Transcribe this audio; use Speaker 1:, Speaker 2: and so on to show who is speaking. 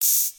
Speaker 1: you